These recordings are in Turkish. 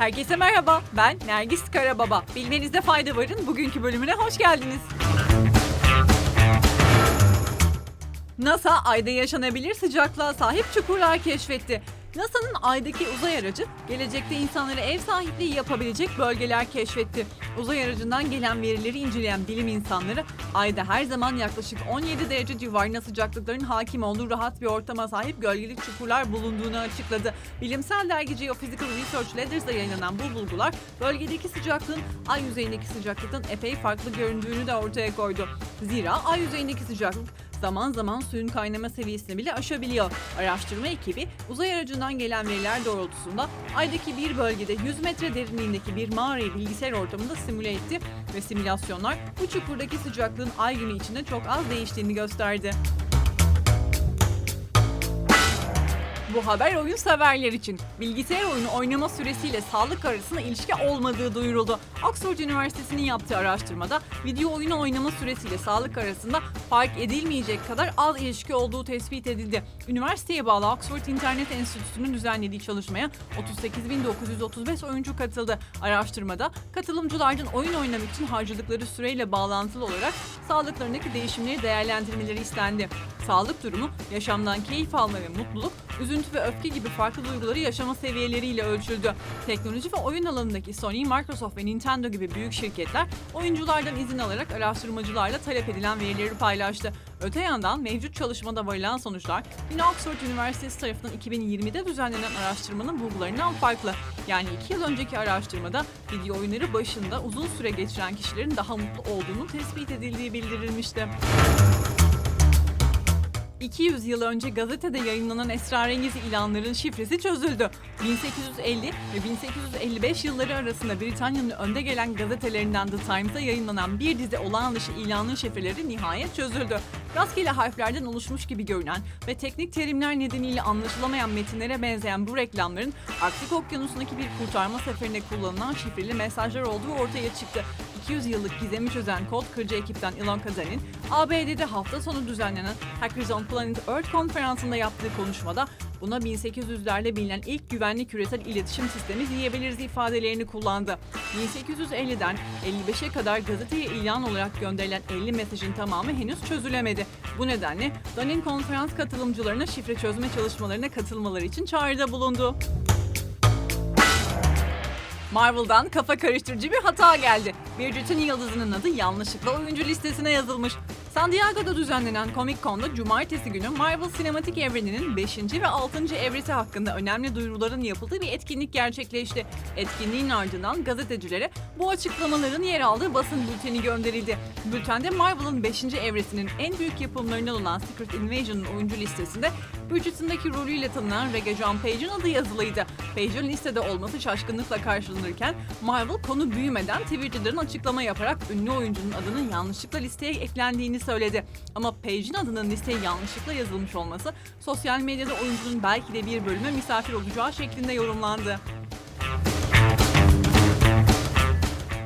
Herkese merhaba, ben Nergis Karababa. Bilmenizde fayda varın bugünkü bölümüne hoş geldiniz. NASA ayda yaşanabilir sıcaklığa sahip çukurlar keşfetti. NASA'nın aydaki uzay aracı gelecekte insanlara ev sahipliği yapabilecek bölgeler keşfetti. Uzay aracından gelen verileri inceleyen bilim insanları ayda her zaman yaklaşık 17 derece civarında sıcaklıkların hakim olduğu rahat bir ortama sahip gölgeli çukurlar bulunduğunu açıkladı. Bilimsel dergi Geophysical Research Letters'da yayınlanan bu bulgular bölgedeki sıcaklığın ay yüzeyindeki sıcaklıktan epey farklı göründüğünü de ortaya koydu. Zira ay yüzeyindeki sıcaklık zaman zaman suyun kaynama seviyesini bile aşabiliyor. Araştırma ekibi uzay aracından gelen veriler doğrultusunda aydaki bir bölgede 100 metre derinliğindeki bir mağarayı bilgisayar ortamında simüle etti ve simülasyonlar bu çukurdaki sıcaklığın ay günü içinde çok az değiştiğini gösterdi. Bu haber oyun severler için. Bilgisayar oyunu oynama süresiyle sağlık arasında ilişki olmadığı duyuruldu. Oxford Üniversitesi'nin yaptığı araştırmada video oyunu oynama süresiyle sağlık arasında fark edilmeyecek kadar az ilişki olduğu tespit edildi. Üniversiteye bağlı Oxford İnternet Enstitüsü'nün düzenlediği çalışmaya 38.935 oyuncu katıldı. Araştırmada katılımcılardan oyun oynamak için harcadıkları süreyle bağlantılı olarak sağlıklarındaki değişimleri değerlendirmeleri istendi. Sağlık durumu, yaşamdan keyif alma ve mutluluk, üzüntü ve öfke gibi farklı duyguları yaşama seviyeleriyle ölçüldü. Teknoloji ve oyun alanındaki Sony, Microsoft ve Nintendo gibi büyük şirketler oyunculardan izin alarak araştırmacılarla talep edilen verileri paylaştı. Öte yandan mevcut çalışmada varılan sonuçlar yine Oxford Üniversitesi tarafından 2020'de düzenlenen araştırmanın bulgularından farklı. Yani 2 yıl önceki araştırmada video oyunları başında uzun süre geçiren kişilerin daha mutlu olduğunu tespit edildiği bildirilmişti. 200 yıl önce gazetede yayınlanan esrarengiz ilanların şifresi çözüldü. 1850 ve 1855 yılları arasında Britanya'nın önde gelen gazetelerinden The Times'a yayınlanan bir dizi olağan dışı ilanın şifreleri nihayet çözüldü. Rastgele harflerden oluşmuş gibi görünen ve teknik terimler nedeniyle anlaşılamayan metinlere benzeyen bu reklamların Arktik Okyanusu'ndaki bir kurtarma seferinde kullanılan şifreli mesajlar olduğu ortaya çıktı. 200 yıllık gizemi çözen kod kırıcı ekipten Elon Kazan'in ABD'de hafta sonu düzenlenen Hackers on Planet Earth konferansında yaptığı konuşmada buna 1800'lerde bilinen ilk güvenli küresel iletişim sistemi diyebiliriz ifadelerini kullandı. 1850'den 55'e kadar gazeteye ilan olarak gönderilen 50 mesajın tamamı henüz çözülemedi. Bu nedenle Danin konferans katılımcılarına şifre çözme çalışmalarına katılmaları için çağrıda bulundu. Marvel'dan kafa karıştırıcı bir hata geldi. Bridgerton yıldızının adı yanlışlıkla oyuncu listesine yazılmış. San Diego'da düzenlenen Comic Con'da cumartesi günü Marvel Sinematik Evreni'nin 5. ve 6. evresi hakkında önemli duyuruların yapıldığı bir etkinlik gerçekleşti. Etkinliğin ardından gazetecilere bu açıklamaların yer aldığı basın bülteni gönderildi. Bültende Marvel'ın 5. evresinin en büyük yapımlarından olan Secret Invasion'ın oyuncu listesinde Bridgerton'daki rolüyle tanınan Rega John Page'in adı yazılıydı. Page'in listede olması şaşkınlıkla karşılanırken Marvel konu büyümeden Twitter'dan açıklama yaparak ünlü oyuncunun adının yanlışlıkla listeye eklendiğini söyledi. Ama Page'in adının listeye yanlışlıkla yazılmış olması sosyal medyada oyuncunun belki de bir bölüme misafir olacağı şeklinde yorumlandı.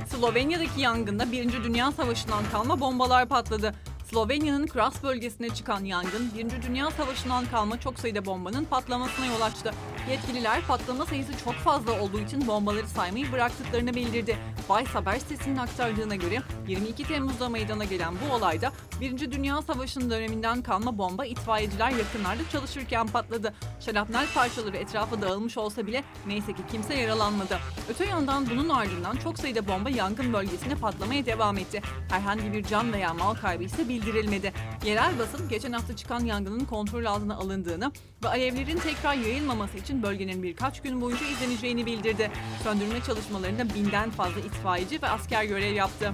Slovenya'daki yangında Birinci Dünya Savaşı'ndan kalma bombalar patladı. Slovenya'nın Kras bölgesine çıkan yangın, Birinci Dünya Savaşı'ndan kalma çok sayıda bombanın patlamasına yol açtı. Yetkililer patlama sayısı çok fazla olduğu için bombaları saymayı bıraktıklarını bildirdi. Vice Haber sitesinin aktardığına göre 22 Temmuz'da meydana gelen bu olayda Birinci Dünya Savaşı'nın döneminden kalma bomba itfaiyeciler yakınlarda çalışırken patladı. Şarapnel parçaları etrafa dağılmış olsa bile neyse ki kimse yaralanmadı. Öte yandan bunun ardından çok sayıda bomba yangın bölgesine patlamaya devam etti. Herhangi bir can veya mal kaybı ise bildirilmedi. Yerel basın geçen hafta çıkan yangının kontrol altına alındığını ve alevlerin tekrar yayılmaması için bölgenin birkaç gün boyunca izleneceğini bildirdi. Söndürme çalışmalarında binden fazla itfaiyeci ve asker görev yaptı.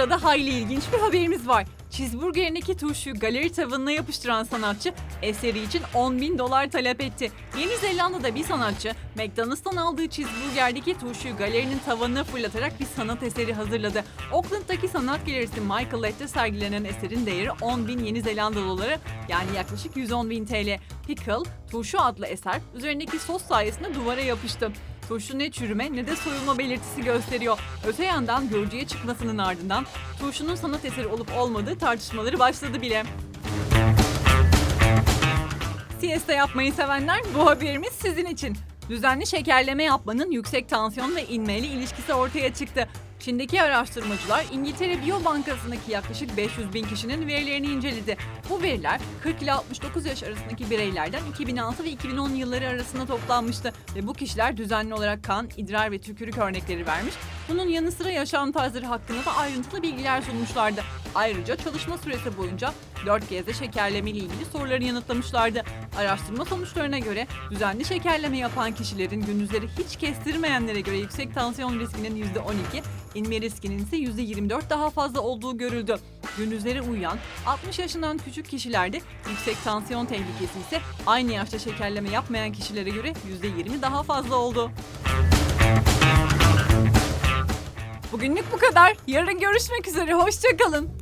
Sırada hayli ilginç bir haberimiz var. Cheeseburger'indeki turşuyu galeri tavanına yapıştıran sanatçı eseri için 10 bin dolar talep etti. Yeni Zelanda'da bir sanatçı McDonald's'tan aldığı cheeseburger'deki turşuyu galerinin tavanına fırlatarak bir sanat eseri hazırladı. Auckland'daki sanat galerisi Michael Lett'te sergilenen eserin değeri 10 bin Yeni Zelanda doları yani yaklaşık 110 bin TL. Pickle, Turşu adlı eser üzerindeki sos sayesinde duvara yapıştı. Turşu ne çürüme ne de soyulma belirtisi gösteriyor. Öte yandan görücüye çıkmasının ardından turşunun sanat eseri olup olmadığı tartışmaları başladı bile. Siesta yapmayı sevenler bu haberimiz sizin için. Düzenli şekerleme yapmanın yüksek tansiyon ve inmeyle ilişkisi ortaya çıktı. Çin'deki araştırmacılar İngiltere Biyobankası'ndaki yaklaşık 500 bin kişinin verilerini inceledi. Bu veriler 40 ile 69 yaş arasındaki bireylerden 2006 ve 2010 yılları arasında toplanmıştı. Ve bu kişiler düzenli olarak kan, idrar ve tükürük örnekleri vermiş. Bunun yanı sıra yaşam tarzları hakkında da ayrıntılı bilgiler sunmuşlardı. Ayrıca çalışma süresi boyunca 4 kez de şekerleme ile ilgili soruları yanıtlamışlardı. Araştırma sonuçlarına göre düzenli şekerleme yapan kişilerin gündüzleri hiç kestirmeyenlere göre yüksek tansiyon riskinin %12, inme riskinin ise %24 daha fazla olduğu görüldü. Gündüzleri uyuyan 60 yaşından küçük kişilerde yüksek tansiyon tehlikesi ise aynı yaşta şekerleme yapmayan kişilere göre %20 daha fazla oldu. Bugünlük bu kadar. Yarın görüşmek üzere. Hoşçakalın.